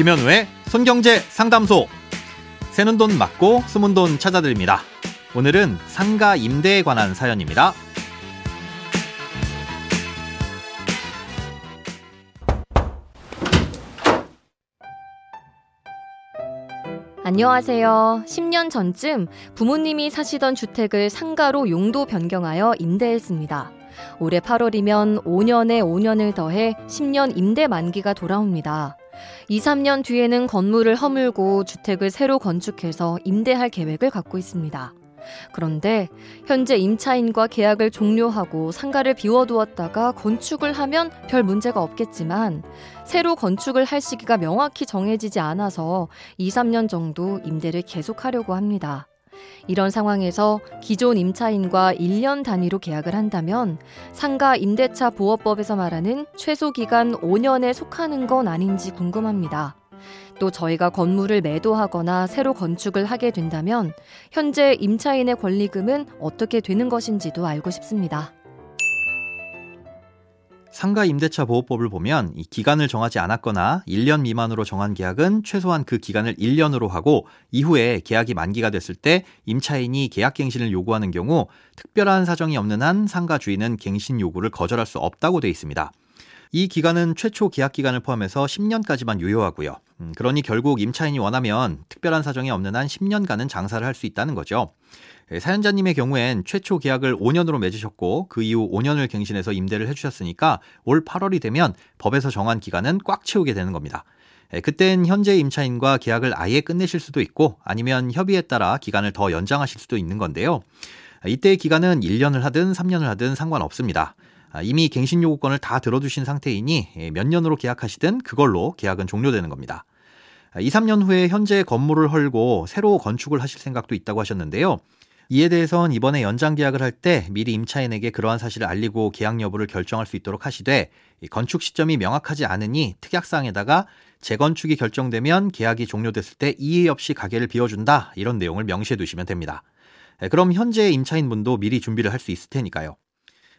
김현우의 손경제 상담소. 새는 돈 맞고 숨은 돈 찾아드립니다. 오늘은 상가 임대에 관한 사연입니다. 안녕하세요. 10년 전쯤 부모님이 사시던 주택을 상가로 용도 변경하여 임대했습니다. 올해 8월이면 5년에 5년을 더해 10년 임대 만기가 돌아옵니다. 2, 3년 뒤에는 건물을 허물고 주택을 새로 건축해서 임대할 계획을 갖고 있습니다. 그런데 현재 임차인과 계약을 종료하고 상가를 비워두었다가 건축을 하면 별 문제가 없겠지만 새로 건축을 할 시기가 명확히 정해지지 않아서 2, 3년 정도 임대를 계속하려고 합니다. 이런 상황에서 기존 임차인과 1년 단위로 계약을 한다면 상가 임대차 보호법에서 말하는 최소 기간 5년에 속하는 건 아닌지 궁금합니다. 또 저희가 건물을 매도하거나 새로 건축을 하게 된다면 현재 임차인의 권리금은 어떻게 되는 것인지도 알고 싶습니다. 상가 임대차 보호법을 보면 이 기간을 정하지 않았거나 1년 미만으로 정한 계약은 최소한 그 기간을 1년으로 하고 이후에 계약이 만기가 됐을 때 임차인이 계약 갱신을 요구하는 경우 특별한 사정이 없는 한 상가 주인은 갱신 요구를 거절할 수 없다고 되어 있습니다. 이 기간은 최초 계약 기간을 포함해서 10년까지만 유효하고요. 음, 그러니 결국 임차인이 원하면 특별한 사정이 없는 한 10년간은 장사를 할 수 있다는 거죠. 예, 사연자님의 경우엔 최초 계약을 5년으로 맺으셨고 그 이후 5년을 갱신해서 임대를 해주셨으니까 올 8월이 되면 법에서 정한 기간은 꽉 채우게 되는 겁니다. 예, 그땐 현재 임차인과 계약을 아예 끝내실 수도 있고 아니면 협의에 따라 기간을 더 연장하실 수도 있는 건데요. 이때의 기간은 1년을 하든 3년을 하든 상관없습니다. 아, 이미 갱신 요구권을 다 들어두신 상태이니 예, 몇 년으로 계약하시든 그걸로 계약은 종료되는 겁니다. 2, 아, 3년 후에 현재 건물을 헐고 새로 건축을 하실 생각도 있다고 하셨는데요. 이에 대해선 이번에 연장 계약을 할 때 미리 임차인에게 그러한 사실을 알리고 계약 여부를 결정할 수 있도록 하시되 건축 시점이 명확하지 않으니 특약사항에다가 재건축이 결정되면 계약이 종료됐을 때 이의 없이 가게를 비워준다 이런 내용을 명시해 두시면 됩니다. 예, 그럼 현재 임차인분도 미리 준비를 할 수 있을 테니까요.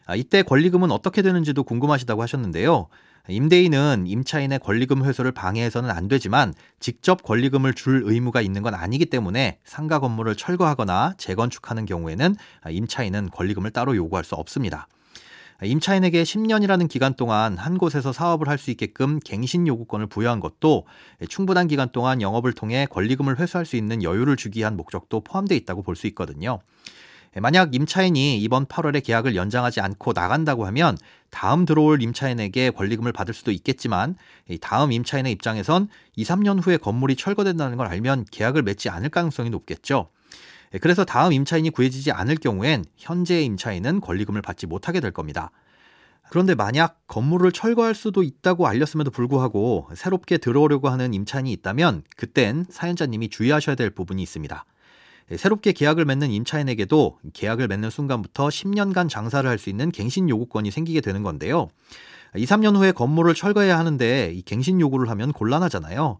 아, 이때 권리금은 어떻게 되는지도 궁금하시다고 하셨는데요. 임대인은 임차인의 권리금 회수를 방해해서는 안 되지만 직접 권리금을 줄 의무가 있는 건 아니기 때문에 상가 건물을 철거하거나 재건축하는 경우에는 임차인은 권리금을 따로 요구할 수 없습니다. 임차인에게 10년이라는 기간 동안 한 곳에서 사업을 할 수 있게끔 갱신 요구권을 부여한 것도 충분한 기간 동안 영업을 통해 권리금을 회수할 수 있는 여유를 주기 위한 목적도 포함되어 있다고 볼 수 있거든요. 예, 만약 임차인이 이번 8월에 계약을 연장하지 않고 나간다고 하면 다음 들어올 임차인에게 권리금을 받을 수도 있겠지만 다음 임차인의 입장에선 2, 3년 후에 건물이 철거된다는 걸 알면 계약을 맺지 않을 가능성이 높겠죠. 예, 그래서 다음 임차인이 구해지지 않을 경우엔 현재의 임차인은 권리금을 받지 못하게 될 겁니다. 그런데 만약 건물을 철거할 수도 있다고 알렸음에도 불구하고 새롭게 들어오려고 하는 임차인이 있다면 그땐 사연자님이 주의하셔야 될 부분이 있습니다. 예, 새롭게 계약을 맺는 임차인에게도 계약을 맺는 순간부터 10년간 장사를 할 수 있는 갱신 요구권이 생기게 되는 건데요. 2, 3년 후에 건물을 철거해야 하는데 이 갱신 요구를 하면 곤란하잖아요.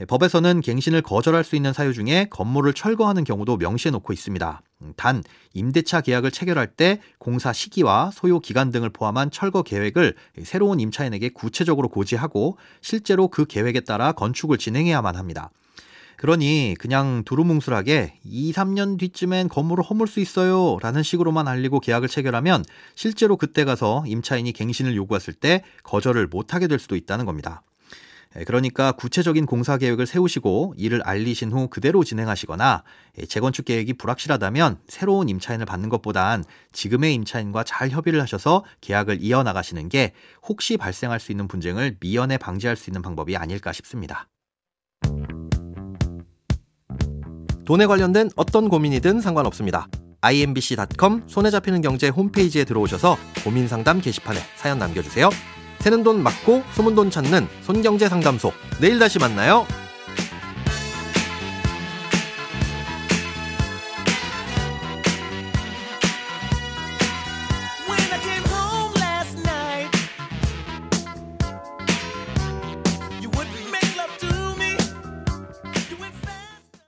예, 법에서는 갱신을 거절할 수 있는 사유 중에 건물을 철거하는 경우도 명시해 놓고 있습니다. 음, 단, 임대차 계약을 체결할 때 공사 시기와 소요 기간 등을 포함한 철거 계획을 새로운 임차인에게 구체적으로 고지하고 실제로 그 계획에 따라 건축을 진행해야만 합니다. 그러니 그냥 두루뭉술하게 2, 3년 뒤쯤엔 건물을 허물 수 있어요 라는 식으로만 알리고 계약을 체결하면 실제로 그때 가서 임차인이 갱신을 요구했을 때 거절을 못하게 될 수도 있다는 겁니다. 예, 그러니까 구체적인 공사 계획을 세우시고 이를 알리신 후 그대로 진행하시거나 예, 재건축 계획이 불확실하다면 새로운 임차인을 받는 것보단 지금의 임차인과 잘 협의를 하셔서 계약을 이어나가시는 게 혹시 발생할 수 있는 분쟁을 미연에 방지할 수 있는 방법이 아닐까 싶습니다. 돈에 관련된 어떤 고민이든 상관없습니다. imbc.com 손에 잡히는 경제 홈페이지에 들어오셔서 고민 상담 게시판에 사연 남겨주세요. 새는 돈 맞고 소문 돈 찾는 손경제 상담소. 내일 다시 만나요.